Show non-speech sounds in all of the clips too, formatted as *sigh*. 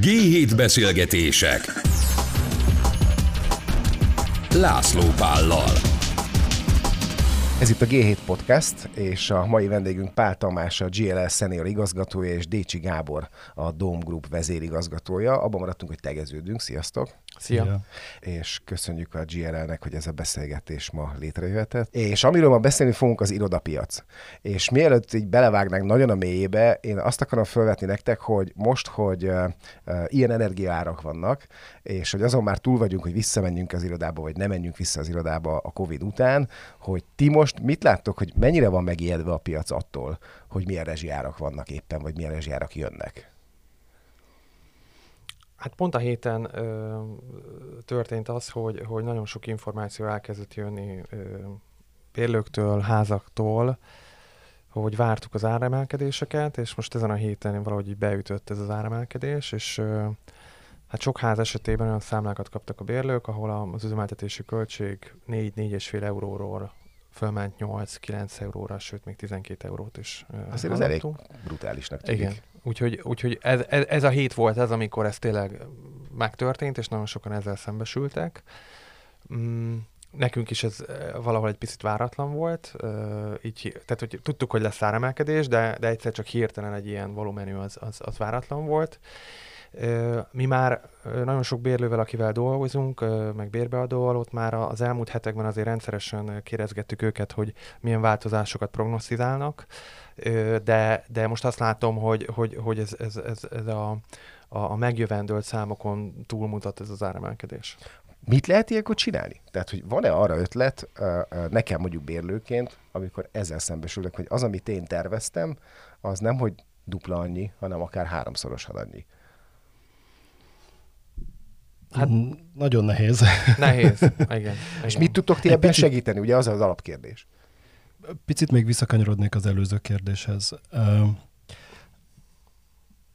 G7 beszélgetések. László Pállal Ez itt a G7 Podcast, és a mai vendégünk Pál Tamás, a GLL senior igazgatója, és Décsi Gábor, a Dome Group vezérigazgatója. Abban maradtunk, hogy tegeződünk. Sziasztok! Szia! Szia. És köszönjük a GLL-nek, hogy ez a beszélgetés ma létrejöhetett. És amiről ma beszélni fogunk, az irodapiac. És mielőtt így belevágnánk nagyon a mélyébe, én azt akarom felvetni nektek, hogy most, hogy uh, uh, ilyen energiaárak vannak, és hogy azon már túl vagyunk, hogy visszamenjünk az irodába, vagy nem menjünk vissza az irodába a Covid után, hogy ti most mit láttok, hogy mennyire van megijedve a piac attól, hogy milyen rezsiárak vannak éppen, vagy milyen rezsiárak jönnek? Hát pont a héten ö, történt az, hogy, hogy nagyon sok információ elkezdett jönni ö, bérlőktől, házaktól, hogy vártuk az áremelkedéseket, és most ezen a héten valahogy így beütött ez az áremelkedés, és ö, hát sok ház esetében olyan számlákat kaptak a bérlők, ahol az üzemeltetési költség 4-4,5 euróról fölment 8-9 euróra, sőt még 12 eurót is. Azért ez elég brutálisnak tűnik. Igen, úgyhogy, úgyhogy ez, ez, ez a hét volt ez, amikor ez tényleg megtörtént, és nagyon sokan ezzel szembesültek. Mm, nekünk is ez valahol egy picit váratlan volt, így, tehát hogy tudtuk, hogy lesz áremelkedés, de, de egyszer csak hirtelen egy ilyen volumenű az, az, az váratlan volt. Mi már nagyon sok bérlővel, akivel dolgozunk, meg bérbeadóval, ott már az elmúlt hetekben azért rendszeresen kérdezgettük őket, hogy milyen változásokat prognosztizálnak, de, de most azt látom, hogy, hogy, hogy ez, ez, ez, ez a, a, a megjövendőlt számokon túlmutat ez az áremelkedés. Mit lehet ilyenkor csinálni? Tehát, hogy van-e arra ötlet nekem mondjuk bérlőként, amikor ezzel szembesülök, hogy az, amit én terveztem, az nem, hogy dupla annyi, hanem akár háromszorosan annyi. Hát nagyon nehéz. Nehéz, igen. *laughs* igen. És mit tudtok ti ebben picit, segíteni? Ugye az az alapkérdés. Picit még visszakanyarodnék az előző kérdéshez.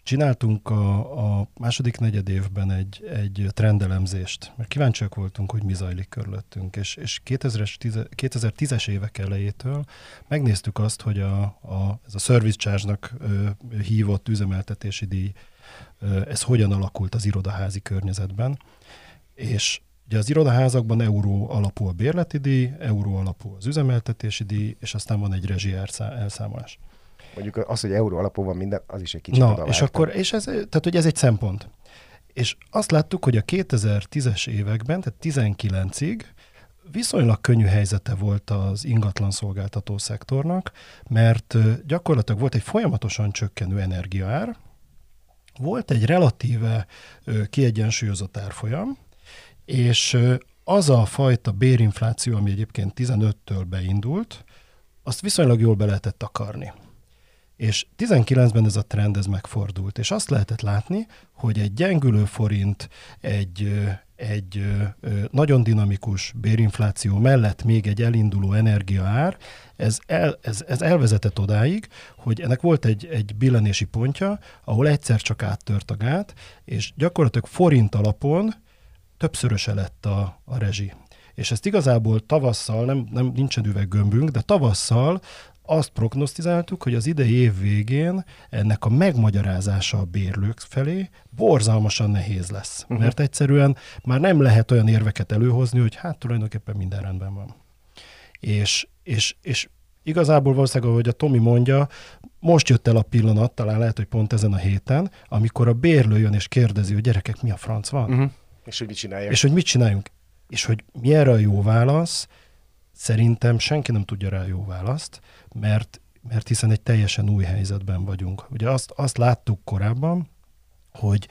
Csináltunk a, a második negyed évben egy, egy trendelemzést, mert kíváncsiak voltunk, hogy mi zajlik körülöttünk, és, és 2010-es évek elejétől megnéztük azt, hogy a, a, ez a service charge-nak hívott üzemeltetési díj ez hogyan alakult az irodaházi környezetben. És ugye az irodaházakban euró alapú a bérleti díj, euró alapú az üzemeltetési díj, és aztán van egy rezsi elszámolás. Mondjuk az, hogy euró alapú van minden, az is egy kicsit Na, és akkor, és ez, tehát hogy ez egy szempont. És azt láttuk, hogy a 2010-es években, tehát 19-ig viszonylag könnyű helyzete volt az ingatlan szolgáltató szektornak, mert gyakorlatilag volt egy folyamatosan csökkenő energiaár, volt egy relatíve kiegyensúlyozott árfolyam, és az a fajta bérinfláció, ami egyébként 15-től beindult, azt viszonylag jól be lehetett akarni. És 19-ben ez a trend ez megfordult, és azt lehetett látni, hogy egy gyengülő forint, egy, egy nagyon dinamikus bérinfláció mellett még egy elinduló energiaár, ez, el, ez, ez elvezetett odáig, hogy ennek volt egy, egy billenési pontja, ahol egyszer csak áttört a gát, és gyakorlatilag forint alapon többszöröse lett a, a rezsi. És ezt igazából tavasszal, nem, nem nincsen üveggömbünk, de tavasszal azt prognosztizáltuk, hogy az idei év végén ennek a megmagyarázása a bérlők felé borzalmasan nehéz lesz. Uh-huh. Mert egyszerűen már nem lehet olyan érveket előhozni, hogy hát tulajdonképpen minden rendben van. És, és, és igazából valószínűleg, ahogy a Tomi mondja, most jött el a pillanat, talán lehet, hogy pont ezen a héten, amikor a bérlő jön és kérdezi, hogy gyerekek, mi a franc van? Uh-huh. És hogy mit csináljunk. És hogy mit csináljunk. És hogy mi erre a jó válasz, szerintem senki nem tudja rá a jó választ, mert, mert hiszen egy teljesen új helyzetben vagyunk. Ugye azt, azt láttuk korábban, hogy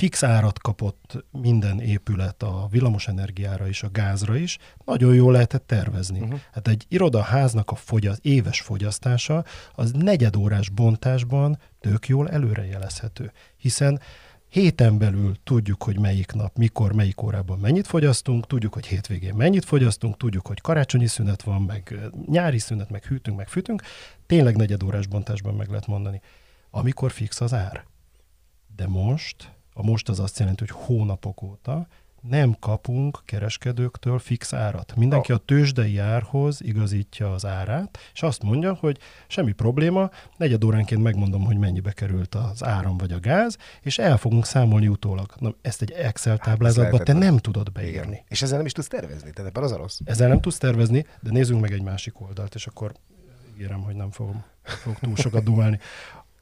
fix árat kapott minden épület a villamosenergiára és a gázra is, nagyon jól lehetett tervezni. Uh-huh. Hát egy irodaháznak a fogyaszt, éves fogyasztása az negyedórás bontásban tök jól előrejelezhető, hiszen héten belül tudjuk, hogy melyik nap, mikor, melyik órában mennyit fogyasztunk, tudjuk, hogy hétvégén mennyit fogyasztunk, tudjuk, hogy karácsonyi szünet van, meg nyári szünet, meg hűtünk, meg fűtünk, tényleg negyedórás bontásban meg lehet mondani. Amikor fix az ár. De most, a most az azt jelenti, hogy hónapok óta nem kapunk kereskedőktől fix árat. Mindenki a tőzsdei árhoz igazítja az árát, és azt mondja, hogy semmi probléma, negyed óránként megmondom, hogy mennyibe került az áram vagy a gáz, és el fogunk számolni utólag. Na, ezt egy Excel táblázatba te lehetetlen. nem tudod beírni. Igen. És ezzel nem is tudsz tervezni, tehát ebben az a rossz. Ezzel nem tudsz tervezni, de nézzünk meg egy másik oldalt, és akkor ígérem, hogy nem fogom, fogok túl sokat dumálni.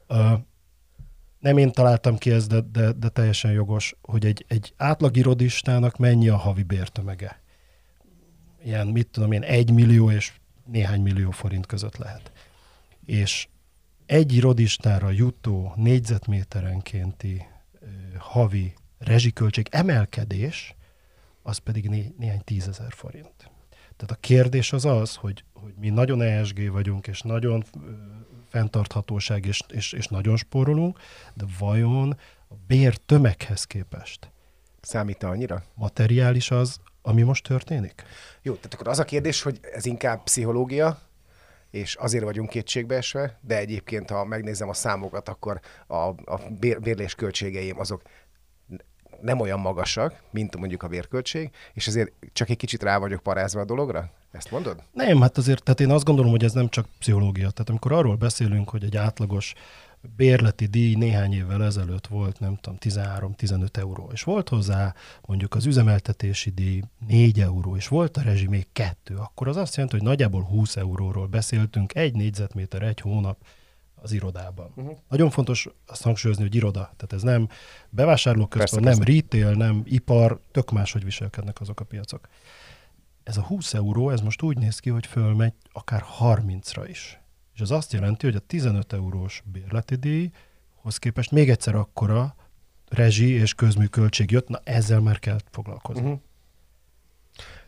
Uh, nem én találtam ki ezt, de, de, de teljesen jogos, hogy egy, egy átlag irodistának mennyi a havi bértömege. Ilyen, mit tudom én, egy millió és néhány millió forint között lehet. És egy irodistára jutó négyzetméterenkénti ö, havi rezsiköltség emelkedés, az pedig né, néhány tízezer forint. Tehát a kérdés az az, hogy, hogy mi nagyon ESG vagyunk, és nagyon ö, fenntarthatóság, és, és, és nagyon spórolunk, de vajon a bér tömeghez képest Számít annyira? materiális az, ami most történik? Jó, tehát akkor az a kérdés, hogy ez inkább pszichológia, és azért vagyunk kétségbeesve, de egyébként, ha megnézem a számokat, akkor a, a bér, bérlés költségeim azok nem olyan magasak, mint mondjuk a bérköltség, és ezért csak egy kicsit rá vagyok parázva a dologra? Ezt mondod? Nem, hát azért, tehát én azt gondolom, hogy ez nem csak pszichológia. Tehát amikor arról beszélünk, hogy egy átlagos bérleti díj néhány évvel ezelőtt volt, nem tudom, 13-15 euró, és volt hozzá mondjuk az üzemeltetési díj 4 euró, és volt a rezsi még 2, akkor az azt jelenti, hogy nagyjából 20 euróról beszéltünk egy négyzetméter, egy hónap az irodában. Uh-huh. Nagyon fontos azt hangsúlyozni, hogy iroda. Tehát ez nem bevásárlóközpont, Persze, nem retail, nem ipar, tök máshogy viselkednek azok a piacok. Ez a 20 euró, ez most úgy néz ki, hogy fölmegy akár 30-ra is. És az azt jelenti, hogy a 15 eurós bérleti díjhoz képest még egyszer akkora rezsi és közműköltség jött, na ezzel már kell foglalkozni. Uh-huh.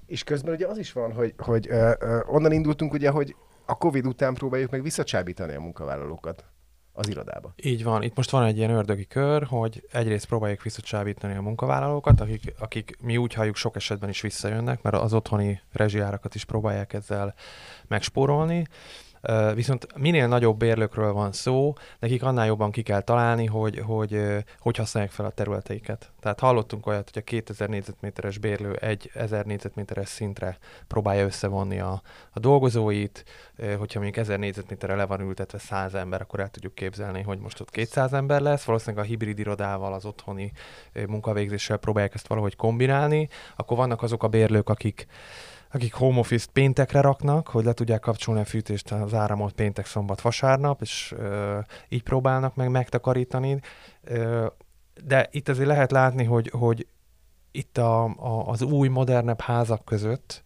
És közben ugye az is van, hogy, hogy ö, ö, onnan indultunk ugye, hogy a Covid után próbáljuk meg visszacsábítani a munkavállalókat az irodába. Így van, itt most van egy ilyen ördögi kör, hogy egyrészt próbáljuk visszacsábítani a munkavállalókat, akik, akik mi úgy halljuk sok esetben is visszajönnek, mert az otthoni rezsiárakat is próbálják ezzel megspórolni. Viszont minél nagyobb bérlőkről van szó, nekik annál jobban ki kell találni, hogy hogy, hogy használják fel a területeiket. Tehát hallottunk olyat, hogy a 2000 négyzetméteres bérlő egy 1000 négyzetméteres szintre próbálja összevonni a, a dolgozóit, hogyha mondjuk 1000 négyzetméterre le van ültetve 100 ember, akkor el tudjuk képzelni, hogy most ott 200 ember lesz. Valószínűleg a hibrid irodával, az otthoni munkavégzéssel próbálják ezt valahogy kombinálni. Akkor vannak azok a bérlők, akik akik home office péntekre raknak, hogy le tudják kapcsolni a fűtést, az áramot péntek, szombat, vasárnap, és ö, így próbálnak meg megtakarítani. Ö, de itt azért lehet látni, hogy, hogy itt a, a, az új, modernebb házak között,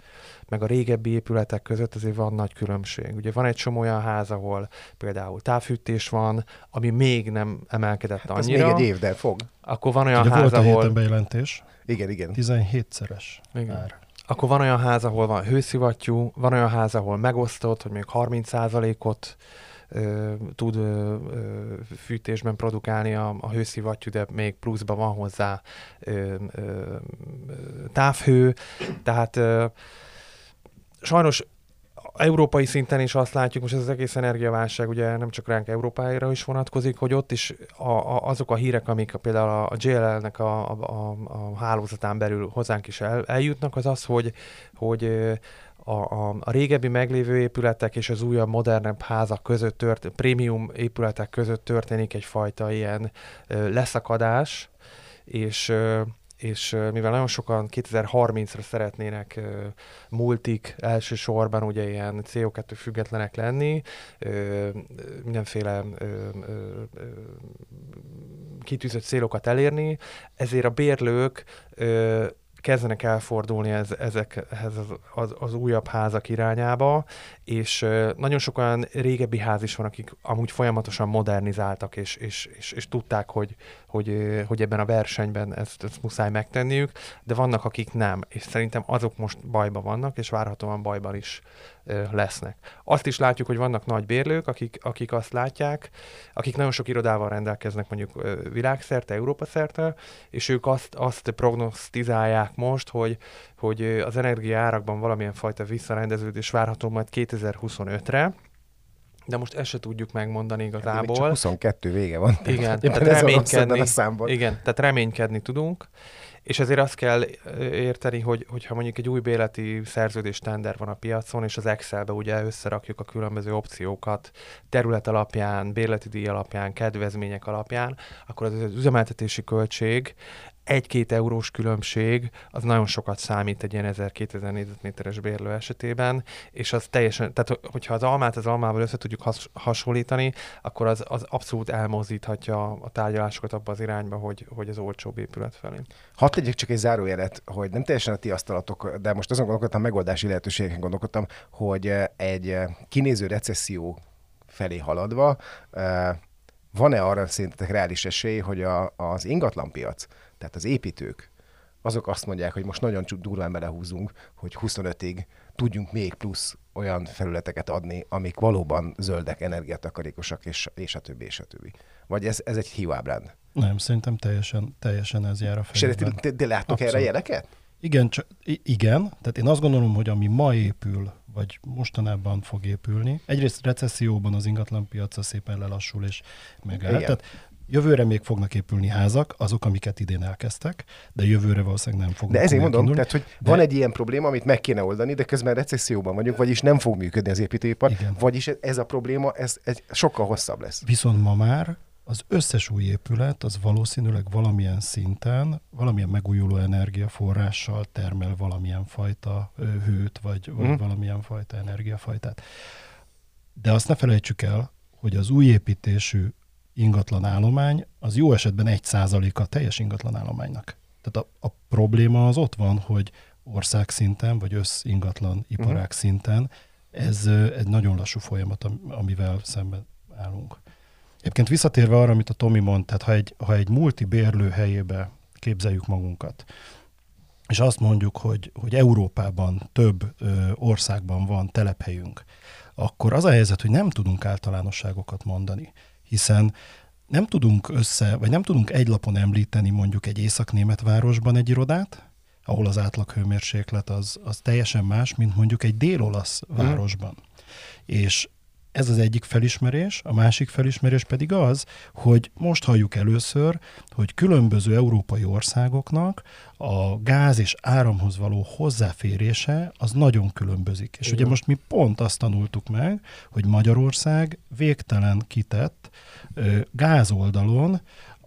meg a régebbi épületek között azért van nagy különbség. Ugye van egy csomó olyan ház, ahol például távfűtés van, ami még nem emelkedett Hát annyira. még egy év, de fog. Akkor van olyan Ugye ház, volt a ahol... héten bejelentés, Igen, igen. 17-szeres Igen. ár. Akkor van olyan ház, ahol van hőszivattyú, van olyan ház, ahol megosztott, hogy még 30%-ot ö, tud ö, fűtésben produkálni a, a hőszivattyú, de még pluszban van hozzá ö, ö, távhő. Tehát ö, sajnos európai szinten is azt látjuk, most ez az egész energiaválság ugye nem csak ránk Európára is vonatkozik, hogy ott is a, a, azok a hírek, amik a, például a, JLL-nek a, a, a, a hálózatán belül hozzánk is el, eljutnak, az az, hogy, hogy a, a, a régebbi meglévő épületek és az újabb, modernebb házak között tört, prémium épületek között történik egyfajta ilyen ö, leszakadás, és ö, és mivel nagyon sokan 2030-ra szeretnének multik elsősorban ugye ilyen CO2 függetlenek lenni, mindenféle kitűzött célokat elérni, ezért a bérlők kezdenek elfordulni ez, ezekhez az, az, az újabb házak irányába, és nagyon sok olyan régebbi ház is van, akik amúgy folyamatosan modernizáltak, és, és, és, és tudták, hogy, hogy, hogy ebben a versenyben ezt, ezt muszáj megtenniük, de vannak, akik nem, és szerintem azok most bajban vannak, és várhatóan bajban is lesznek. Azt is látjuk, hogy vannak nagy bérlők, akik, akik azt látják, akik nagyon sok irodával rendelkeznek mondjuk világszerte, Európa szerte, és ők azt, azt prognosztizálják most, hogy, hogy az energiaárakban valamilyen fajta visszarendeződés várható majd 2025-re, de most ezt se tudjuk megmondani Még csak igazából. 22 vége van. Igen, tehát reménykedni, a igen, tehát reménykedni tudunk, És ezért azt kell érteni, hogy, hogyha mondjuk egy új béleti szerződés tender van a piacon, és az Excelbe ugye összerakjuk a különböző opciókat terület alapján, bérleti díj alapján, kedvezmények alapján, akkor az, az üzemeltetési költség egy-két eurós különbség az nagyon sokat számít egy ilyen 1000-2000 négyzetméteres bérlő esetében, és az teljesen, tehát hogyha az almát az almával össze tudjuk has, hasonlítani, akkor az, az abszolút elmozdíthatja a tárgyalásokat abba az irányba, hogy, hogy az olcsóbb épület felé. Hadd tegyek csak egy zárójelet, hogy nem teljesen a ti asztalatok, de most azon gondolkodtam, megoldási lehetőségeken gondolkodtam, hogy egy kinéző recesszió felé haladva, van-e arra szerintetek reális esély, hogy a, az ingatlanpiac tehát az építők, azok azt mondják, hogy most nagyon durván belehúzunk, hogy 25-ig tudjunk még plusz olyan felületeket adni, amik valóban zöldek, energiatakarékosak, és, és a többi, és a többi. Vagy ez, ez egy hiábrán? Nem, szerintem teljesen, teljesen ez jár a fejében. És te, te, látok erre jeleket? Igen, csak, igen, tehát én azt gondolom, hogy ami ma épül, vagy mostanában fog épülni, egyrészt recesszióban az ingatlanpiaca szépen lelassul és megáll. Tehát Jövőre még fognak épülni házak, azok, amiket idén elkezdtek, de jövőre valószínűleg nem fognak. De ezért mondom, indulni. tehát, hogy de... van egy ilyen probléma, amit meg kéne oldani, de közben recesszióban vagyunk, vagyis nem fog működni az építőipar, Igen. vagyis ez a probléma, ez egy sokkal hosszabb lesz. Viszont ma már az összes új épület az valószínűleg valamilyen szinten, valamilyen megújuló energiaforrással termel valamilyen fajta hőt, vagy, vagy mm. valamilyen fajta energiafajtát. De azt ne felejtsük el, hogy az új építésű ingatlan állomány, az jó esetben egy százaléka teljes ingatlan állománynak. Tehát a, a probléma az ott van, hogy ország szinten, vagy össz ingatlan iparák uh-huh. szinten ez egy nagyon lassú folyamat, amivel szemben állunk. Egyébként visszatérve arra, amit a Tomi mond, tehát ha egy, ha egy multi bérlő helyébe képzeljük magunkat, és azt mondjuk, hogy, hogy Európában több ö, országban van telephelyünk, akkor az a helyzet, hogy nem tudunk általánosságokat mondani hiszen nem tudunk össze, vagy nem tudunk egy lapon említeni mondjuk egy észak-német városban egy irodát, ahol az átlag hőmérséklet az, az teljesen más, mint mondjuk egy dél-olasz mhm. városban. Mm. És ez az egyik felismerés, a másik felismerés pedig az, hogy most halljuk először, hogy különböző európai országoknak a gáz és áramhoz való hozzáférése az nagyon különbözik. És Igen. ugye most mi pont azt tanultuk meg, hogy Magyarország végtelen kitett gázoldalon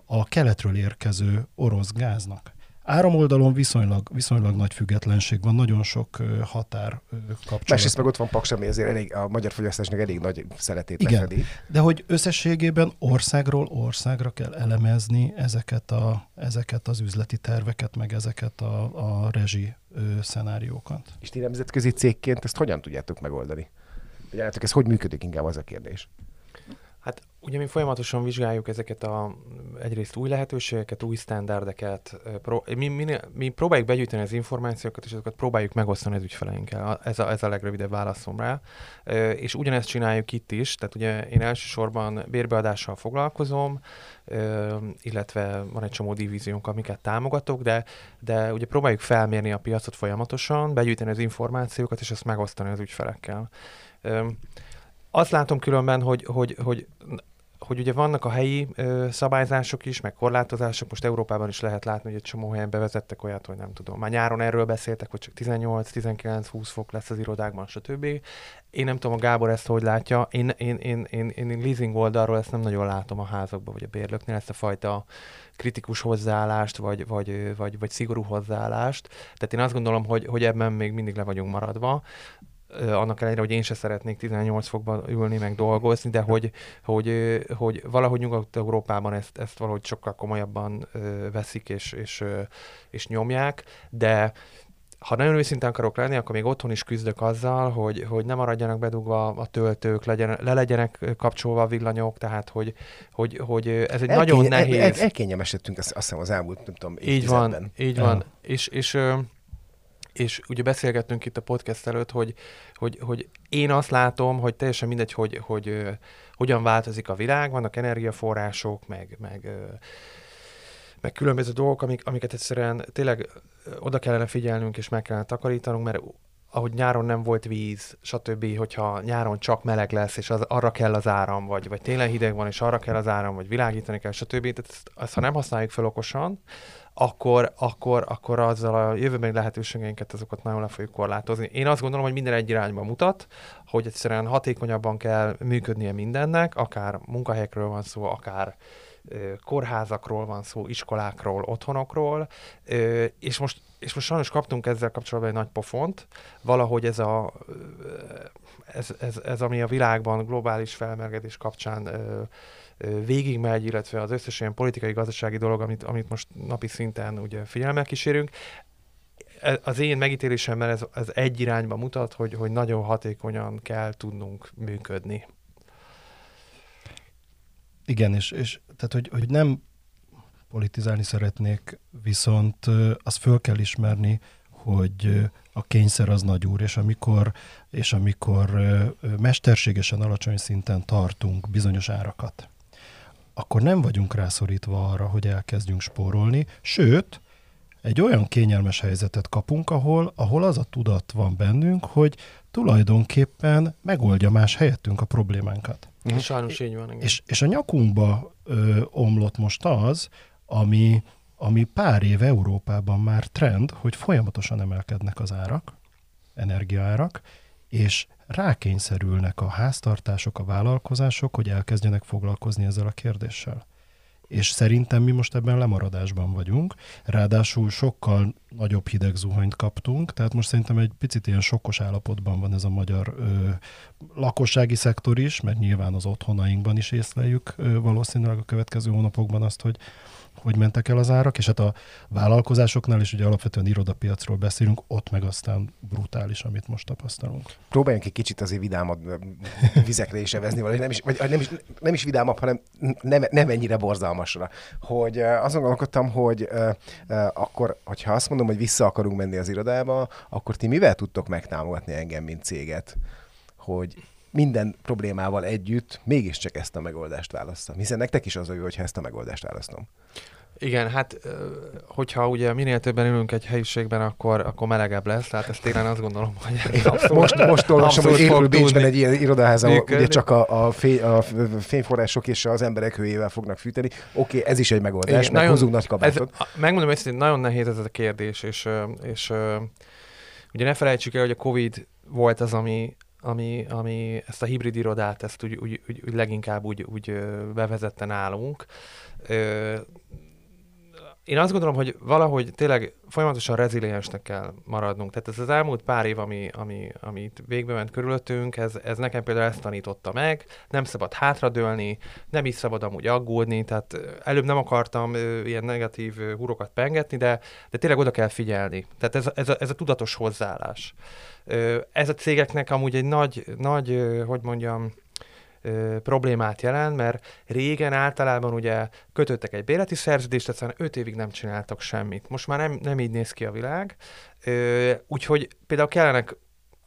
a keletről érkező orosz gáznak. Áramoldalon viszonylag, viszonylag nagy függetlenség van, nagyon sok határ kapcsolat. Másrészt meg ott van Paks, ami azért elég, a magyar fogyasztásnak elég nagy szeretét Igen, lefedi. de hogy összességében országról országra kell elemezni ezeket, a, ezeket az üzleti terveket, meg ezeket a, a rezsi szenáriókat. És ti nemzetközi cégként ezt hogyan tudjátok megoldani? Ugye ez hogy működik, inkább az a kérdés. Hát ugye mi folyamatosan vizsgáljuk ezeket a egyrészt új lehetőségeket, új standardeket, pró, mi, mi, mi próbáljuk begyűjteni az információkat, és azokat próbáljuk megosztani az ügyfeleinkkel. Ez a, ez a legrövidebb válaszom rá. És ugyanezt csináljuk itt is, tehát ugye én elsősorban bérbeadással foglalkozom, illetve van egy csomó divíziónk, amiket támogatok, de, de ugye próbáljuk felmérni a piacot folyamatosan, begyűjteni az információkat, és ezt megosztani az ügyfelekkel. Azt látom különben, hogy, hogy, hogy hogy ugye vannak a helyi ö, szabályzások is, meg korlátozások, most Európában is lehet látni, hogy egy csomó helyen bevezettek olyat, hogy nem tudom. Már nyáron erről beszéltek, hogy csak 18, 19, 20 fok lesz az irodákban, stb. Én nem tudom, a Gábor ezt hogy látja. Én, én, én, én, én leasing oldalról ezt nem nagyon látom a házakban, vagy a bérlőknél, ezt a fajta kritikus hozzáállást, vagy, vagy, vagy, vagy szigorú hozzáállást. Tehát én azt gondolom, hogy, hogy ebben még mindig le vagyunk maradva annak ellenére, hogy én se szeretnék 18 fokban ülni, meg dolgozni, de hogy, hogy, hogy valahogy Nyugat-Európában ezt, ezt valahogy sokkal komolyabban veszik és, és, és nyomják, de ha nagyon őszintén akarok lenni, akkor még otthon is küzdök azzal, hogy, hogy nem maradjanak bedugva a töltők, legyen, le legyenek kapcsolva a villanyok, tehát hogy, hogy, hogy ez egy nagyon nehéz... El, el, elkényelmesedtünk azt, azt hiszem az elmúlt, nem tudom, Így van, így van. És, és és ugye beszélgettünk itt a podcast előtt, hogy, hogy, hogy én azt látom, hogy teljesen mindegy, hogy, hogy, hogy hogyan változik a világ, vannak energiaforrások, meg, meg, meg különböző dolgok, amik, amiket egyszerűen tényleg oda kellene figyelnünk, és meg kellene takarítanunk, mert ahogy nyáron nem volt víz, stb., hogyha nyáron csak meleg lesz, és az, arra kell az áram, vagy, vagy télen hideg van, és arra kell az áram, vagy világítani kell, stb. Tehát ezt, ezt ha nem használjuk fel okosan, akkor, akkor, akkor azzal a jövőbeni lehetőségeinket azokat nagyon le fogjuk korlátozni. Én azt gondolom, hogy minden egy irányba mutat, hogy egyszerűen hatékonyabban kell működnie mindennek, akár munkahelyekről van szó, akár kórházakról van szó, iskolákról, otthonokról, és most, és most sajnos kaptunk ezzel kapcsolatban egy nagy pofont, valahogy ez a ez, ez, ez, ami a világban globális felmelegedés kapcsán végigmegy, illetve az összes ilyen politikai, gazdasági dolog, amit, amit most napi szinten ugye figyelemmel kísérünk, e, az én megítélésemmel ez, ez egy irányba mutat, hogy, hogy nagyon hatékonyan kell tudnunk működni. Igen, és, és tehát, hogy, hogy nem politizálni szeretnék, viszont azt föl kell ismerni, hogy a kényszer az nagy úr, és amikor, és amikor mesterségesen alacsony szinten tartunk bizonyos árakat, akkor nem vagyunk rászorítva arra, hogy elkezdjünk spórolni, sőt, egy olyan kényelmes helyzetet kapunk, ahol, ahol az a tudat van bennünk, hogy tulajdonképpen megoldja más helyettünk a problémánkat. Uh-huh. Sajnos így van. Igen. És, és a nyakunkba ö, omlott most az, ami, ami pár év Európában már trend, hogy folyamatosan emelkednek az árak, energiaárak, és rákényszerülnek a háztartások, a vállalkozások, hogy elkezdjenek foglalkozni ezzel a kérdéssel. És szerintem mi most ebben lemaradásban vagyunk, ráadásul sokkal nagyobb hideg zuhanyt kaptunk, tehát most szerintem egy picit ilyen sokkos állapotban van ez a magyar ö, lakossági szektor is, mert nyilván az otthonainkban is észleljük ö, valószínűleg a következő hónapokban azt, hogy hogy mentek el az árak, és hát a vállalkozásoknál is ugye alapvetően irodapiacról beszélünk, ott meg aztán brutális, amit most tapasztalunk. Próbáljunk egy kicsit azért vidámabb vizekre is evezni, vagy nem is, vagy nem is, nem is vidámabb, hanem nem, nem ennyire borzalmasra. Hogy azon gondolkodtam, hogy akkor, hogyha azt mondom, hogy vissza akarunk menni az irodába, akkor ti mivel tudtok megtámogatni engem, mint céget? Hogy minden problémával együtt mégiscsak ezt a megoldást választom. Hiszen nektek is az a jó, hogyha ezt a megoldást választom. Igen, hát hogyha ugye minél többen ülünk egy helyiségben, akkor, akkor melegebb lesz, tehát ezt télen azt gondolom, hogy *laughs* abszolút, Most, most olvasom, hogy Bécsben egy ilyen irodaháza, ugye csak a, a, fény, a fényforrások és az emberek hőjével fognak fűteni. Oké, okay, ez is egy megoldás, Igen, nagyon, hozunk nagy kabátot. Ez, megmondom hogy nagyon nehéz ez a kérdés, és, és ugye ne felejtsük el, hogy a Covid volt az, ami, ami, ami ezt a hibrid irodát, ezt úgy, úgy, úgy, úgy leginkább úgy, úgy bevezette nálunk. Én azt gondolom, hogy valahogy tényleg folyamatosan reziliensnek kell maradnunk. Tehát ez az elmúlt pár év, ami, ami, ami itt végbe ment körülöttünk, ez, ez nekem például ezt tanította meg. Nem szabad hátradőlni, nem is szabad amúgy aggódni, tehát előbb nem akartam ö, ilyen negatív ö, hurokat pengetni, de, de tényleg oda kell figyelni. Tehát ez, ez, a, ez a tudatos hozzáállás. Ö, ez a cégeknek amúgy egy nagy, nagy ö, hogy mondjam, ö, problémát jelent, mert régen általában ugye kötöttek egy bérleti szerződést, egyszerűen 5 évig nem csináltak semmit. Most már nem, nem így néz ki a világ, ö, úgyhogy például kellenek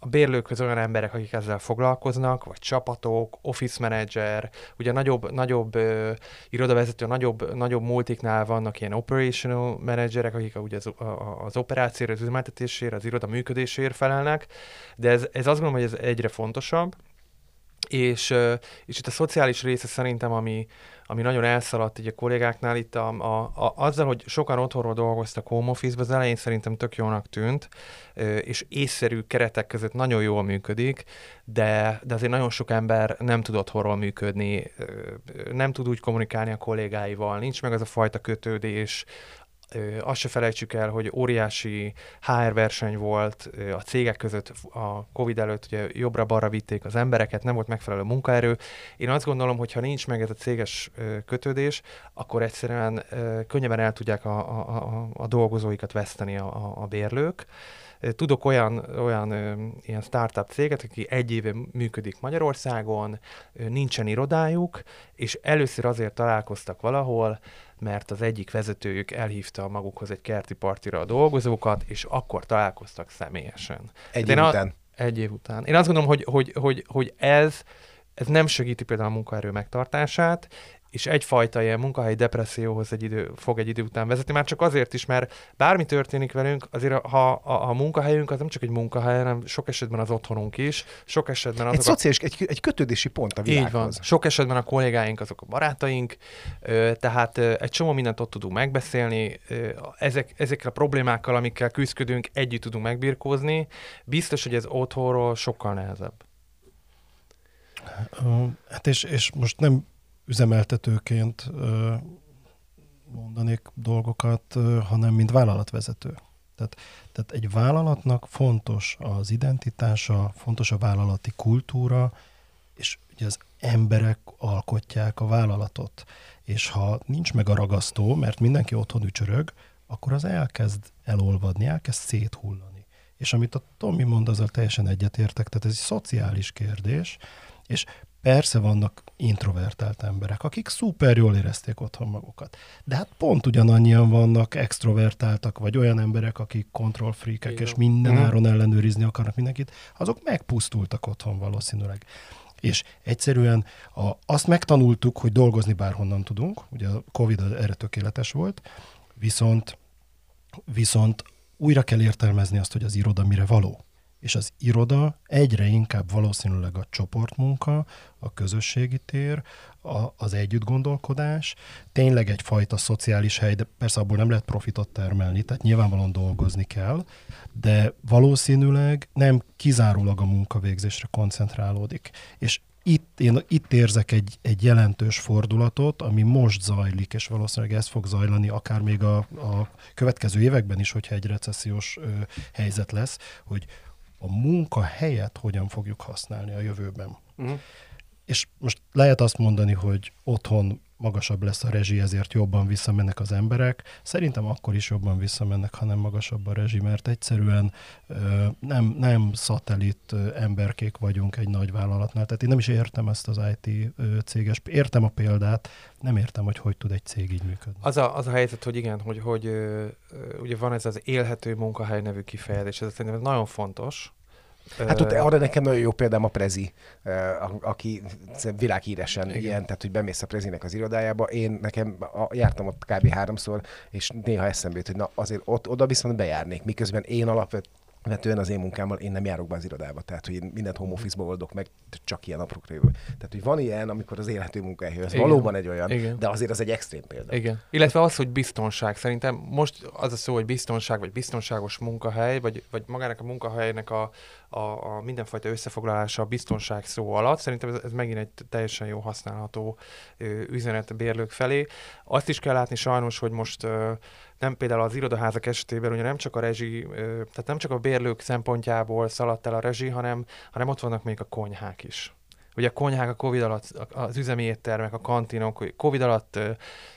a bérlőkhöz olyan emberek, akik ezzel foglalkoznak, vagy csapatok, office manager, ugye nagyobb, nagyobb ö, irodavezető, nagyobb, nagyobb multiknál vannak ilyen operational managerek, akik ugye az, az operációra, az üzemeltetésére, az iroda működéséért felelnek, de ez, ez azt gondolom, hogy ez egyre fontosabb, és, és itt a szociális része szerintem, ami, ami nagyon elszaladt így a kollégáknál, itt a, a, a, azzal, hogy sokan otthonról dolgoztak home office az elején szerintem tök jónak tűnt, és észszerű keretek között nagyon jól működik, de, de azért nagyon sok ember nem tud otthonról működni, nem tud úgy kommunikálni a kollégáival, nincs meg az a fajta kötődés, azt se felejtsük el, hogy óriási HR verseny volt a cégek között a Covid előtt, ugye jobbra-balra vitték az embereket, nem volt megfelelő munkaerő. Én azt gondolom, hogy ha nincs meg ez a céges kötődés, akkor egyszerűen könnyebben el tudják a, a, a, a dolgozóikat veszteni a, a, bérlők. Tudok olyan, olyan ilyen startup céget, aki egy éve működik Magyarországon, nincsen irodájuk, és először azért találkoztak valahol, mert az egyik vezetőjük elhívta magukhoz egy kerti partira a dolgozókat, és akkor találkoztak személyesen. Egy év után. A, egy év után. Én azt gondolom, hogy, hogy, hogy, hogy ez, ez nem segíti például a munkaerő megtartását, és egyfajta ilyen munkahelyi depresszióhoz egy idő, fog egy idő után vezetni, már csak azért is, mert bármi történik velünk, azért ha a, a munkahelyünk az nem csak egy munkahely, hanem sok esetben az otthonunk is, sok esetben azok Egy szociális, egy, egy kötődési pont a világhoz. így van. Sok esetben a kollégáink azok a barátaink, ö, tehát ö, egy csomó mindent ott tudunk megbeszélni, ö, ezek, ezekkel a problémákkal, amikkel küzdködünk, együtt tudunk megbirkózni. Biztos, hogy ez otthonról sokkal nehezebb. Hát és, és most nem üzemeltetőként mondanék dolgokat, hanem mint vállalatvezető. Tehát, tehát egy vállalatnak fontos az identitása, fontos a vállalati kultúra, és ugye az emberek alkotják a vállalatot. És ha nincs meg a ragasztó, mert mindenki otthon ücsörög, akkor az elkezd elolvadni, elkezd széthullani. És amit a Tomi mond, azzal teljesen egyetértek, tehát ez egy szociális kérdés, és persze vannak introvertált emberek, akik szuper jól érezték otthon magukat. De hát pont ugyanannyian vannak extrovertáltak, vagy olyan emberek, akik kontrollfreakek, és minden Mhm. áron ellenőrizni akarnak mindenkit, azok megpusztultak otthon valószínűleg. És egyszerűen a, azt megtanultuk, hogy dolgozni bárhonnan tudunk, ugye a Covid erre tökéletes volt, viszont, viszont újra kell értelmezni azt, hogy az iroda mire való. És az iroda egyre inkább valószínűleg a csoportmunka, a közösségi tér, a, az együttgondolkodás, tényleg egyfajta szociális hely, de persze abból nem lehet profitot termelni, tehát nyilvánvalóan dolgozni kell, de valószínűleg nem kizárólag a munkavégzésre koncentrálódik. És itt, én itt érzek egy, egy jelentős fordulatot, ami most zajlik, és valószínűleg ez fog zajlani akár még a, a következő években is, hogyha egy recessziós ö, helyzet lesz, hogy a munkahelyet hogyan fogjuk használni a jövőben. Mhm. És most lehet azt mondani, hogy otthon magasabb lesz a rezsi, ezért jobban visszamennek az emberek. Szerintem akkor is jobban visszamennek, ha nem magasabb a rezsi, mert egyszerűen nem, nem szatellit emberkék vagyunk egy nagy vállalatnál. Tehát én nem is értem ezt az IT céges. Értem a példát, nem értem, hogy hogy tud egy cég így működni. Az a, az a helyzet, hogy igen, hogy, hogy ugye van ez az élhető munkahely nevű kifejezés, ez szerintem nagyon fontos. Hát ott arra nekem nagyon jó példám a Prezi, aki világhíresen Igen. ilyen, tehát hogy bemész a Prezinek az irodájába. Én nekem a, jártam ott kb. háromszor, és néha eszembe jut, hogy na azért ott, oda viszont bejárnék, miközben én alapvetően az én munkámmal én nem járok be az irodába, tehát hogy én mindent home office oldok meg, csak ilyen aprokra jövök. Tehát, hogy van ilyen, amikor az élhető munkahely, ez Igen. valóban egy olyan, Igen. de azért az egy extrém példa. Igen. Illetve az, hogy biztonság. Szerintem most az a szó, hogy biztonság, vagy biztonságos munkahely, vagy, vagy magának a munkahelynek a, a, a mindenfajta összefoglalása a biztonság szó alatt. Szerintem ez, ez megint egy teljesen jó használható ö, üzenet a bérlők felé. Azt is kell látni sajnos, hogy most ö, nem például az irodaházak esetében ugye nem csak a rezsi, tehát nem csak a bérlők szempontjából szaladt el a rezsi, hanem, hanem ott vannak még a konyhák is. Ugye a konyhák a Covid alatt, az üzemi éttermek, a kantinok, Covid alatt ö,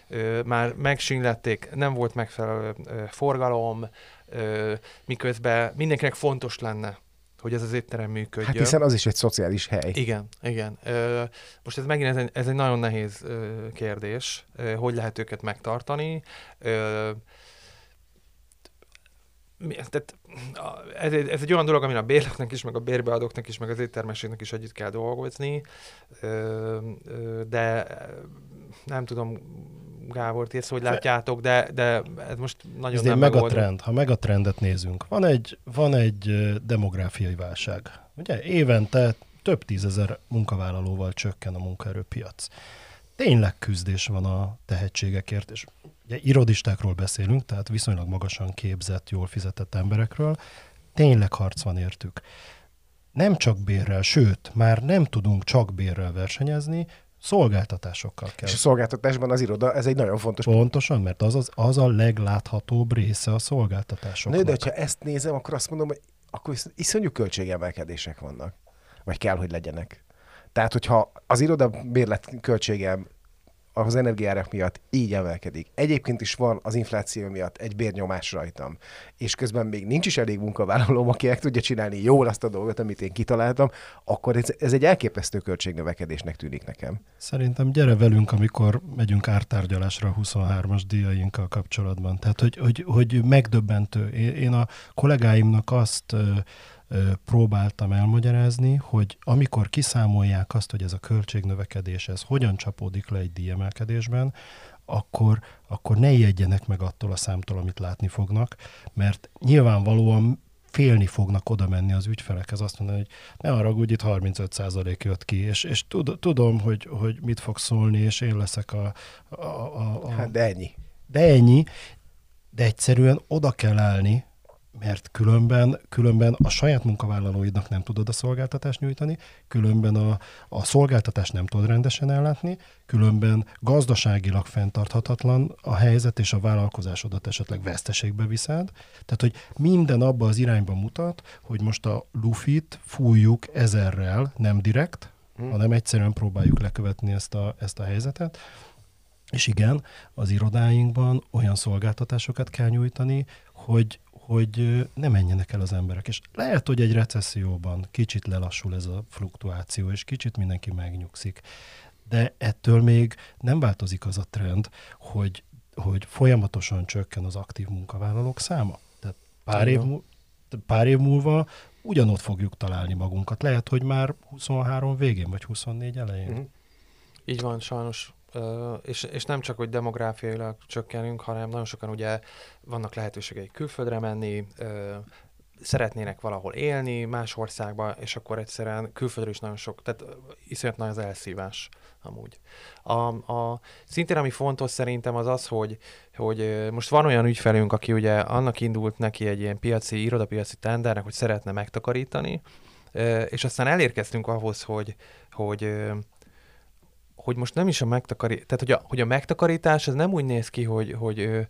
ö, már megsínlették, nem volt megfelelő ö, forgalom, ö, miközben mindenkinek fontos lenne, hogy ez az étterem működjön. Hát hiszen az is egy szociális hely. Igen, igen. Most ez megint ez egy, ez egy nagyon nehéz kérdés, hogy lehet őket megtartani. Tehát ez, egy- ez egy olyan dolog, amin a bérlőknek is, meg a bérbeadóknak is, meg az éttermeseknek is együtt kell dolgozni, de nem tudom, Gábor, ezt hogy látjátok, de, de ez most nagyon Ez nem egy megoldó. megatrend. Ha megatrendet nézünk, van egy, van egy demográfiai válság. Ugye évente több tízezer munkavállalóval csökken a munkaerőpiac. Tényleg küzdés van a tehetségekért, és ugye irodistákról beszélünk, tehát viszonylag magasan képzett, jól fizetett emberekről. Tényleg harc van értük. Nem csak bérrel, sőt, már nem tudunk csak bérrel versenyezni, szolgáltatásokkal kell. És a szolgáltatásban az iroda, ez egy nagyon fontos Pontosan, mert az, az, az a legláthatóbb része a szolgáltatásoknak. Nő, de hogyha ezt nézem, akkor azt mondom, hogy akkor is- iszonyú költségemelkedések vannak. Vagy kell, hogy legyenek. Tehát, hogyha az iroda bérlet költségem az energiárak miatt így emelkedik. Egyébként is van az infláció miatt egy bérnyomás rajtam, és közben még nincs is elég munkavállalóm, aki meg tudja csinálni jól azt a dolgot, amit én kitaláltam, akkor ez, ez egy elképesztő költségnövekedésnek tűnik nekem. Szerintem gyere velünk, amikor megyünk ártárgyalásra a 23-as díjainkkal kapcsolatban. Tehát, hogy, hogy, hogy megdöbbentő. Én, a kollégáimnak azt próbáltam elmagyarázni, hogy amikor kiszámolják azt, hogy ez a költségnövekedés, ez hogyan csapódik le egy díjemelkedésben, akkor, akkor ne ijedjenek meg attól a számtól, amit látni fognak, mert nyilvánvalóan félni fognak oda menni az ügyfelekhez, azt mondani, hogy ne arra, hogy itt 35% jött ki, és, és tud, tudom, hogy, hogy mit fog szólni, és én leszek a... a, a, a Hát de ennyi. de ennyi, de egyszerűen oda kell állni, mert különben, különben a saját munkavállalóidnak nem tudod a szolgáltatást nyújtani, különben a, a szolgáltatást nem tudod rendesen ellátni, különben gazdaságilag fenntarthatatlan a helyzet, és a vállalkozásodat esetleg veszteségbe viszed. Tehát, hogy minden abba az irányba mutat, hogy most a lufit fújjuk ezerrel, nem direkt, Hmm. hanem egyszerűen próbáljuk lekövetni ezt a, ezt a helyzetet. És igen, az irodáinkban olyan szolgáltatásokat kell nyújtani, hogy, hogy ne menjenek el az emberek. És lehet, hogy egy recesszióban kicsit lelassul ez a fluktuáció, és kicsit mindenki megnyugszik. De ettől még nem változik az a trend, hogy, hogy folyamatosan csökken az aktív munkavállalók száma. Tehát pár év, pár év múlva ugyanott fogjuk találni magunkat. Lehet, hogy már 23 végén, vagy 24 elején. Mhm. Így van, sajnos. És, és nem csak, hogy demográfiailag csökkenünk, hanem nagyon sokan ugye vannak lehetőségei külföldre menni, szeretnének valahol élni, más országba, és akkor egyszerűen külföldről is nagyon sok, tehát iszonyat nagy az elszívás amúgy. A, a, szintén ami fontos szerintem az az, hogy, hogy most van olyan ügyfelünk, aki ugye annak indult neki egy ilyen piaci, irodapiaci tendernek, hogy szeretne megtakarítani, és aztán elérkeztünk ahhoz, hogy, hogy hogy most nem is a megtakarítás, tehát hogy a, hogy a megtakarítás az nem úgy néz ki, hogy, hogy,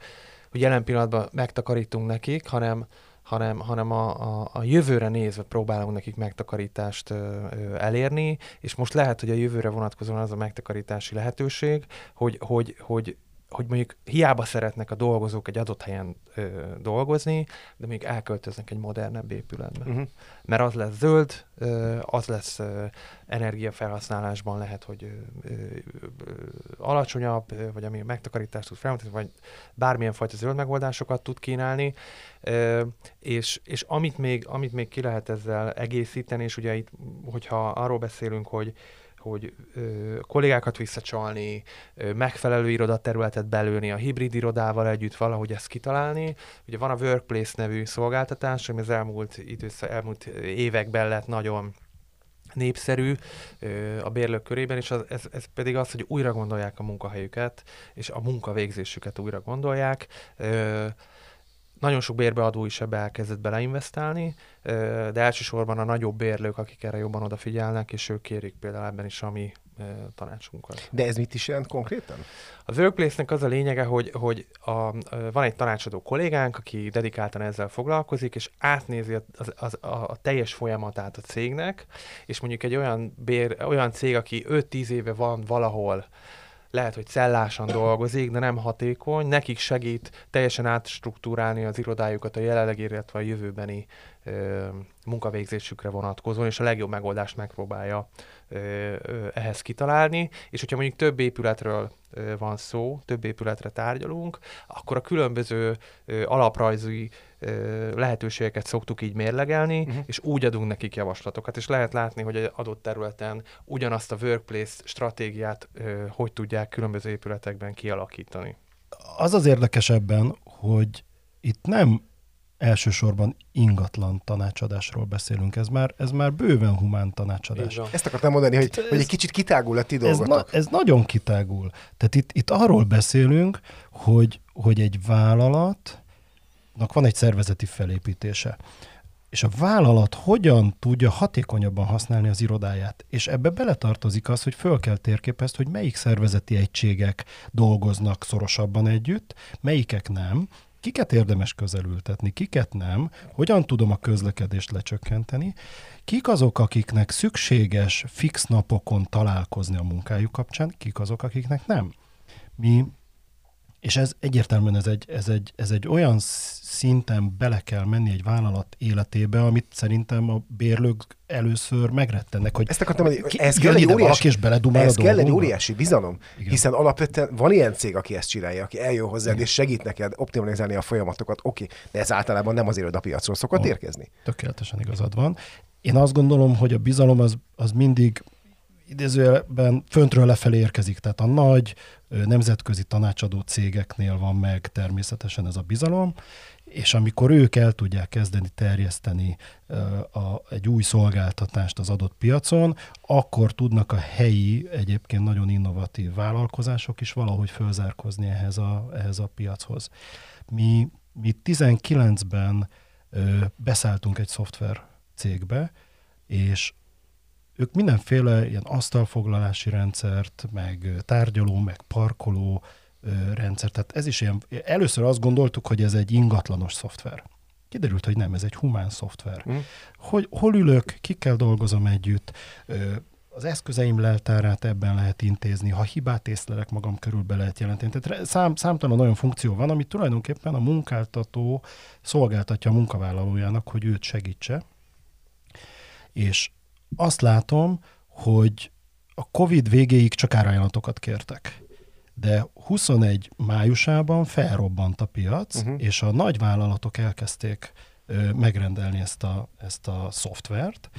hogy jelen pillanatban megtakarítunk nekik, hanem, hanem, hanem a, a, a jövőre nézve próbálunk nekik megtakarítást ö, ö, elérni, és most lehet, hogy a jövőre vonatkozóan az a megtakarítási lehetőség, hogy, hogy, hogy hogy mondjuk hiába szeretnek a dolgozók egy adott helyen ö, dolgozni, de még elköltöznek egy modernebb épületbe. Uh-huh. Mert az lesz zöld, ö, az lesz ö, energiafelhasználásban lehet, hogy ö, ö, ö, alacsonyabb, ö, vagy ami megtakarítást tud felmutatni, vagy bármilyen fajta zöld megoldásokat tud kínálni, ö, és, és amit, még, amit még ki lehet ezzel egészíteni, és ugye itt, hogyha arról beszélünk, hogy hogy ö, kollégákat visszacsalni, ö, megfelelő irodaterületet belőni, a hibrid irodával együtt valahogy ezt kitalálni. Ugye van a Workplace nevű szolgáltatás, ami az elmúlt, idősz, elmúlt években lett nagyon népszerű ö, a bérlők körében, és az, ez, ez pedig az, hogy újra gondolják a munkahelyüket, és a munkavégzésüket újra gondolják. Ö, nagyon sok bérbeadó is ebbe elkezdett beleinvestálni, de elsősorban a nagyobb bérlők, akik erre jobban odafigyelnek, és ők kérik például ebben is a mi tanácsunkat. De ez mit is jelent konkrétan? A Workplace-nek az a lényege, hogy, hogy a, van egy tanácsadó kollégánk, aki dedikáltan ezzel foglalkozik, és átnézi az, az, a, a teljes folyamatát a cégnek, és mondjuk egy olyan, bér, olyan cég, aki 5-10 éve van valahol, lehet, hogy cellásan dolgozik, de nem hatékony, nekik segít teljesen átstruktúrálni az irodájukat a jelenlegi, illetve a jövőbeni ö, munkavégzésükre vonatkozóan, és a legjobb megoldást megpróbálja ö, ö, ehhez kitalálni, és hogyha mondjuk több épületről ö, van szó, több épületre tárgyalunk, akkor a különböző ö, alaprajzi lehetőségeket szoktuk így mérlegelni, uh-huh. és úgy adunk nekik javaslatokat, és lehet látni, hogy egy adott területen ugyanazt a workplace stratégiát ö, hogy tudják különböző épületekben kialakítani. Az az érdekes ebben, hogy itt nem elsősorban ingatlan tanácsadásról beszélünk, ez már, ez már bőven humán tanácsadás. Ezt akartam mondani, hogy, Ez- hogy egy kicsit kitágul a ti Ez, na, ez nagyon kitágul. Tehát itt, itt arról beszélünk, hogy, hogy egy vállalatnak van egy szervezeti felépítése. És a vállalat hogyan tudja hatékonyabban használni az irodáját. És ebbe beletartozik az, hogy föl kell térképezni, hogy melyik szervezeti egységek dolgoznak szorosabban együtt, melyikek nem, kiket érdemes közelültetni, kiket nem, hogyan tudom a közlekedést lecsökkenteni, kik azok, akiknek szükséges fix napokon találkozni a munkájuk kapcsán, kik azok, akiknek nem. Mi És ez egyértelműen ez egy, ez, egy, ez egy olyan szinten bele kell menni egy vállalat életébe, amit szerintem a bérlők először megrettennek, hogy Ezt akartam mondani, ki- ez kell egy óriási, és beledumál ez kell egy óriási bizalom, Igen. hiszen alapvetően van ilyen cég, aki ezt csinálja, aki eljön hozzád és segít neked optimalizálni a folyamatokat, oké, de ez általában nem az irodapiacról szokott Ó. érkezni. Tökéletesen igazad van. Én azt gondolom, hogy a bizalom az, az mindig idézőjelben föntről lefelé érkezik, tehát a nagy nemzetközi tanácsadó cégeknél van meg természetesen ez a bizalom, és amikor ők el tudják kezdeni terjeszteni a, egy új szolgáltatást az adott piacon, akkor tudnak a helyi, egyébként nagyon innovatív vállalkozások is valahogy fölzárkozni ehhez a, ehhez a piachoz. Mi, mi 19-ben ö, beszálltunk egy szoftver cégbe, és ők mindenféle ilyen asztalfoglalási rendszert, meg tárgyaló, meg parkoló rendszer. Tehát ez is ilyen, először azt gondoltuk, hogy ez egy ingatlanos szoftver. Kiderült, hogy nem, ez egy humán szoftver. Mm. Hogy hol ülök, kikkel dolgozom együtt, az eszközeim leltárát ebben lehet intézni, ha hibát észlelek magam körül be lehet jelenteni. Tehát szám, számtalan olyan funkció van, amit tulajdonképpen a munkáltató szolgáltatja a munkavállalójának, hogy őt segítse. És azt látom, hogy a COVID végéig csak árajánlatokat kértek. De 21 májusában felrobbant a piac, uh-huh. és a nagy vállalatok elkezdték ö, megrendelni ezt a, ezt a szoftvert,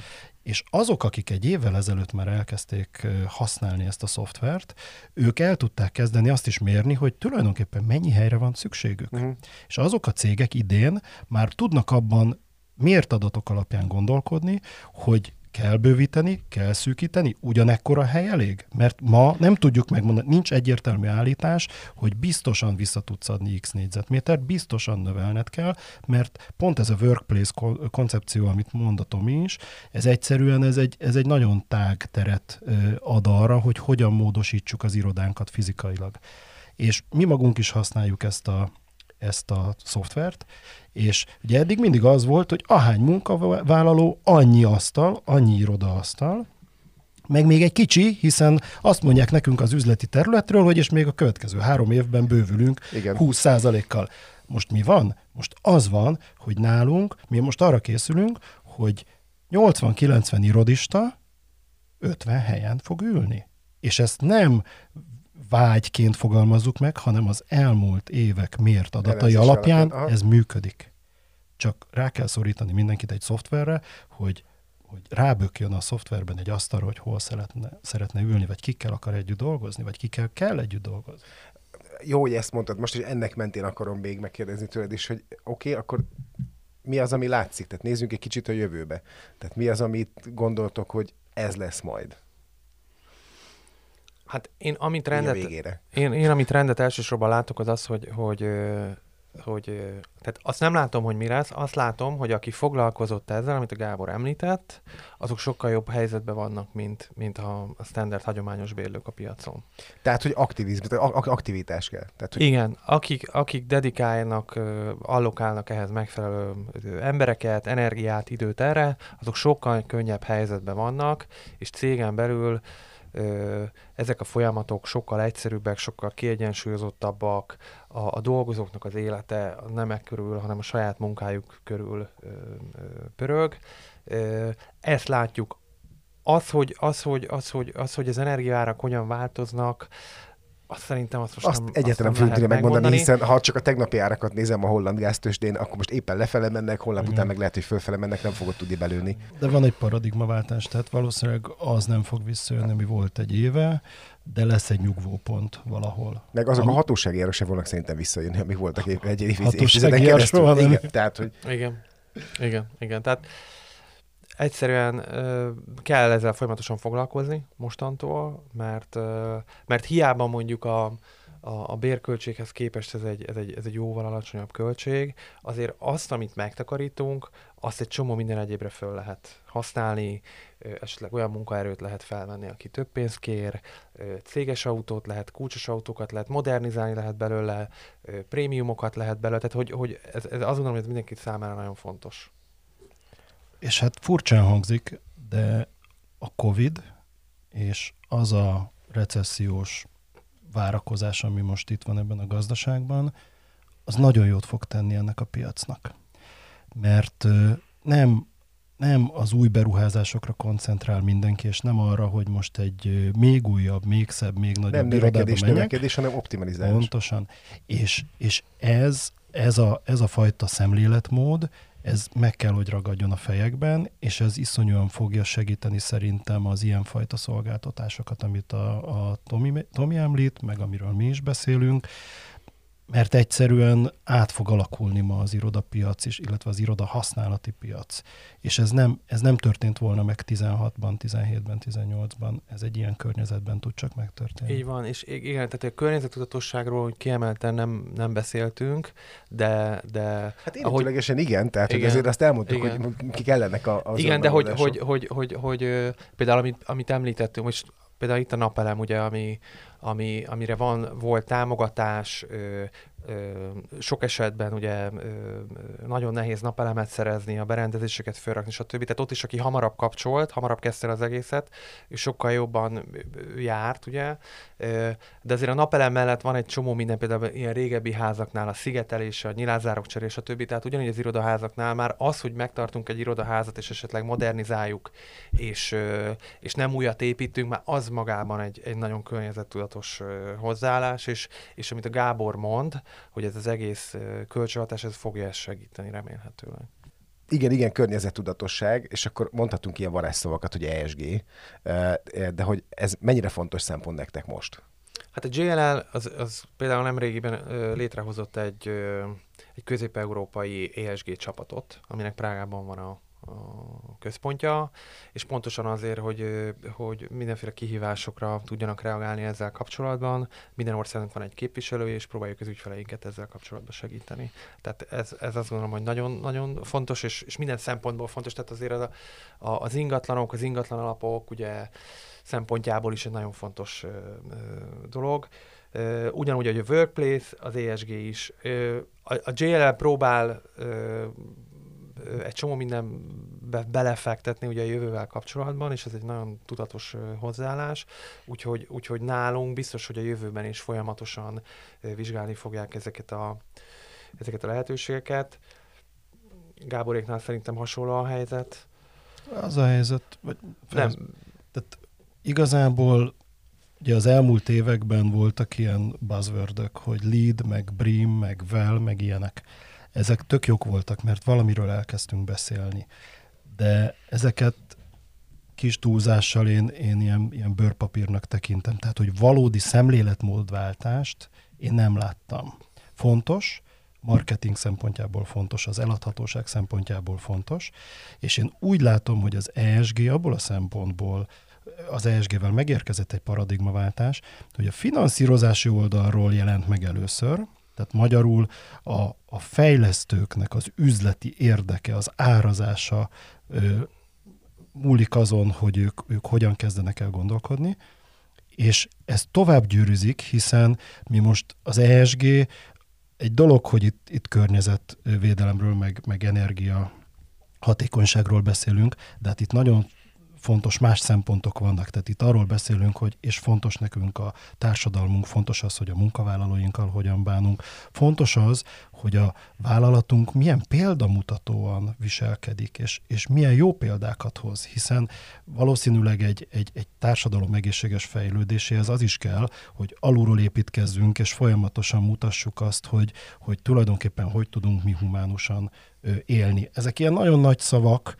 és azok, akik egy évvel ezelőtt már elkezdték használni ezt a szoftvert, ők el tudták kezdeni azt is mérni, hogy tulajdonképpen mennyi helyre van szükségük. Mhm. És azok a cégek idén már tudnak abban mért adatok alapján gondolkodni, hogy kell bővíteni, kell szűkíteni, ugyanekkor a hely elég? Mert ma nem tudjuk megmondani, nincs egyértelmű állítás, hogy biztosan vissza tudsz adni x négyzetmétert, biztosan növelned kell, mert pont ez a workplace ko- koncepció, amit mond a Tomi is, ez egyszerűen ez egy, ez egy nagyon tág teret ad arra, hogy hogyan módosítsuk az irodánkat fizikailag. És mi magunk is használjuk ezt a, ezt a szoftvert, és ugye eddig mindig az volt, hogy ahány munkavállaló, annyi asztal, annyi irodaasztal, meg még egy kicsi, hiszen azt mondják nekünk az üzleti területről, hogy és még a következő három évben bővülünk Igen. 20%-kal. Most mi van? Most az van, hogy nálunk, mi most arra készülünk, hogy 80-90 irodista 50 helyen fog ülni. És ezt nem vágyként fogalmazzuk meg, hanem az elmúlt évek mért adatai Elemzés alapján alapján, ez működik. Csak rá kell szorítani mindenkit egy szoftverre, hogy hogy rábökjön a szoftverben egy asztalra, hogy hol szeretne, szeretne ülni, vagy kikkel akar együtt dolgozni, vagy kikkel kell együtt dolgozni. Jó, hogy ezt mondtad, most, hogy ennek mentén akarom még megkérdezni tőled is, hogy oké, okay, akkor mi az, ami látszik? Tehát nézzünk egy kicsit a jövőbe. Tehát mi az, amit gondoltok, hogy ez lesz majd Hát én amit rendet, végére? én, én amit rendet elsősorban látok, az az, hogy, hogy, hogy tehát azt nem látom, hogy mi lesz, azt látom, hogy aki foglalkozott ezzel, amit a Gábor említett, azok sokkal jobb helyzetben vannak, mint, mint a, a standard hagyományos bérlők a piacon. Tehát, hogy aktivizmus, aktivitás kell. Tehát, hogy Igen, akik, akik dedikálnak, allokálnak ehhez megfelelő embereket, energiát, időt erre, azok sokkal könnyebb helyzetben vannak, és cégen belül ezek a folyamatok sokkal egyszerűbbek, sokkal kiegyensúlyozottabbak, a, a dolgozóknak az élete a nemek körül, hanem a saját munkájuk körül pörög. Ezt látjuk. Az, hogy, az, hogy, az, hogy, az, hogy az energiaárak hogyan változnak, azt szerintem azt most azt nem, egyáltalán azt nem lehet megmondani, hiszen ha csak a tegnapi árakat nézem a holland gáztősdén, akkor most éppen lefele mennek, holnap Igen. után meg lehet, hogy fölfele mennek, nem fogod tudni belőni. De van egy paradigmaváltás, tehát valószínűleg az nem fog visszajönni, ami volt egy éve, de lesz egy nyugvópont valahol. Meg azok Ami- a hatósági árak sem fognak szerintem visszajönni, amik voltak egy év, Hatósági évtizeden keresztül. Igen, tehát, hogy Igen, igen, igen. Tehát egyszerűen ö, kell ezzel folyamatosan foglalkozni mostantól, mert, ö, mert hiába mondjuk a, a, a bérköltséghez képest ez egy, ez, egy, ez egy jóval alacsonyabb költség, azért azt, amit megtakarítunk, azt egy csomó minden egyébre föl lehet használni, ö, esetleg olyan munkaerőt lehet felvenni, aki több pénzt kér, ö, céges autót lehet, kulcsos autókat lehet, modernizálni lehet belőle, ö, prémiumokat lehet belőle, tehát hogy, hogy ez, ez azt gondolom, hogy ez mindenki számára nagyon fontos. És hát furcsán hangzik, de a Covid és az a recessziós várakozás, ami most itt van ebben a gazdaságban, az nagyon jót fog tenni ennek a piacnak. Mert nem, nem az új beruházásokra koncentrál mindenki, és nem arra, hogy most egy még újabb, még szebb, még nagyobb nem növekedés, növekedés, hanem optimalizálás. Pontosan. És, és ez, ez, a, ez a fajta szemléletmód, ez meg kell, hogy ragadjon a fejekben, és ez iszonyúan fogja segíteni szerintem az ilyenfajta szolgáltatásokat, amit a, a Tomi, Tomi említ, meg amiről mi is beszélünk, mert egyszerűen át fog alakulni ma az irodapiac is, illetve az iroda használati piac. És ez nem, ez nem történt volna meg 16-ban, 17-ben, 18-ban, ez egy ilyen környezetben tud csak megtörténni. Így van, és igen, tehát a környezetudatosságról hogy kiemelten nem, nem beszéltünk, de... de hát ahogy, igen, tehát igen, hogy azért azt elmondtuk, igen. hogy ki kellenek a, az Igen, de hogy, hogy, hogy, hogy, hogy, hogy, például amit, amit említettünk, most például itt a napelem, ugye, ami, ami, amire van, volt támogatás, ö, ö, sok esetben ugye ö, nagyon nehéz napelemet szerezni, a berendezéseket felrakni, stb. Tehát ott is, aki hamarabb kapcsolt, hamarabb kezdte az egészet, és sokkal jobban járt, ugye. De azért a napelem mellett van egy csomó minden, például ilyen régebbi házaknál a szigetelés, a nyilázárok cserés, stb. Tehát ugyanígy az irodaházaknál már az, hogy megtartunk egy irodaházat, és esetleg modernizáljuk, és, és nem újat építünk, már az magában egy, egy nagyon környezettudatos hozzáállás, és, és amit a Gábor mond, hogy ez az egész kölcsönhatás, ez fogja ezt segíteni remélhetőleg. Igen, igen, környezettudatosság, és akkor mondhatunk ilyen varázsszavakat, hogy ESG, de hogy ez mennyire fontos szempont nektek most? Hát a JLL az, az például nemrégiben létrehozott egy, egy közép-európai ESG csapatot, aminek Prágában van a, központja, és pontosan azért, hogy, hogy mindenféle kihívásokra tudjanak reagálni ezzel kapcsolatban. Minden országnak van egy képviselő, és próbáljuk az ügyfeleinket ezzel kapcsolatban segíteni. Tehát ez, ez azt gondolom, hogy nagyon, nagyon fontos, és, és minden szempontból fontos. Tehát azért az, a, az ingatlanok, az ingatlan alapok ugye szempontjából is egy nagyon fontos ö, ö, dolog. Uh, ugyanúgy, hogy a Workplace, az ESG is. Uh, a, a JLL próbál uh, egy csomó minden be, belefektetni ugye a jövővel kapcsolatban, és ez egy nagyon tudatos hozzáállás, úgyhogy, úgyhogy nálunk biztos, hogy a jövőben is folyamatosan vizsgálni fogják ezeket a, ezeket a lehetőségeket. Gáboréknál szerintem hasonló a helyzet. Az a helyzet, vagy nem. Tehát igazából ugye az elmúlt években voltak ilyen buzzwordök, hogy lead, meg bream, meg well, meg ilyenek ezek tök jók voltak, mert valamiről elkezdtünk beszélni. De ezeket kis túlzással én, én ilyen, ilyen bőrpapírnak tekintem. Tehát, hogy valódi szemléletmódváltást én nem láttam. Fontos, marketing szempontjából fontos, az eladhatóság szempontjából fontos, és én úgy látom, hogy az ESG abból a szempontból az ESG-vel megérkezett egy paradigmaváltás, hogy a finanszírozási oldalról jelent meg először, tehát magyarul a, a fejlesztőknek az üzleti érdeke, az árazása ö, múlik azon, hogy ők, ők hogyan kezdenek el gondolkodni, és ez tovább gyűrűzik, hiszen mi most az ESG egy dolog, hogy itt, itt környezetvédelemről, meg, meg energia hatékonyságról beszélünk, de hát itt nagyon fontos más szempontok vannak. Tehát itt arról beszélünk, hogy és fontos nekünk a társadalmunk, fontos az, hogy a munkavállalóinkkal hogyan bánunk, fontos az, hogy a vállalatunk milyen példamutatóan viselkedik, és, és milyen jó példákat hoz, hiszen valószínűleg egy, egy, egy társadalom egészséges fejlődéséhez az is kell, hogy alulról építkezzünk, és folyamatosan mutassuk azt, hogy, hogy tulajdonképpen hogy tudunk mi humánusan élni. Ezek ilyen nagyon nagy szavak,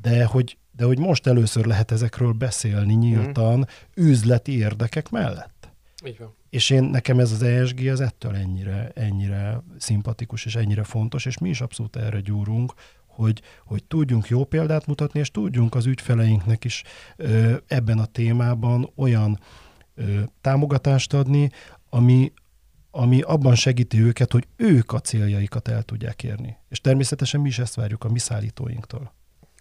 de hogy de hogy most először lehet ezekről beszélni nyíltan mm. üzleti érdekek mellett. Így van. És én, nekem ez az ESG az ettől ennyire, ennyire szimpatikus és ennyire fontos, és mi is abszolút erre gyúrunk, hogy, hogy tudjunk jó példát mutatni, és tudjunk az ügyfeleinknek is ö, ebben a témában olyan ö, támogatást adni, ami, ami abban segíti őket, hogy ők a céljaikat el tudják érni. És természetesen mi is ezt várjuk a mi szállítóinktól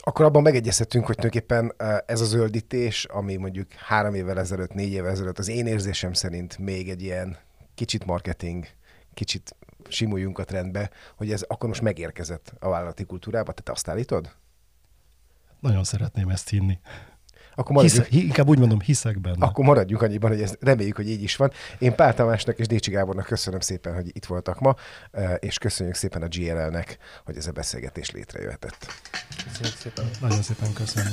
akkor abban megegyezhetünk, hogy tulajdonképpen ez a zöldítés, ami mondjuk három évvel ezelőtt, négy évvel ezelőtt az én érzésem szerint még egy ilyen kicsit marketing, kicsit simuljunk a trendbe, hogy ez akkor most megérkezett a vállalati kultúrába. Te azt állítod? Nagyon szeretném ezt hinni. Akkor maradjunk, Hisze, inkább úgy mondom, hiszek benne. akkor maradjunk annyiban, hogy ez, reméljük, hogy így is van. Én Pál Tamásnak és Décsi Gábornak köszönöm szépen, hogy itt voltak ma, eh, és köszönjük szépen a GLL-nek, hogy ez a beszélgetés létrejöhetett. Köszönjük szépen. Nagyon szépen köszönöm.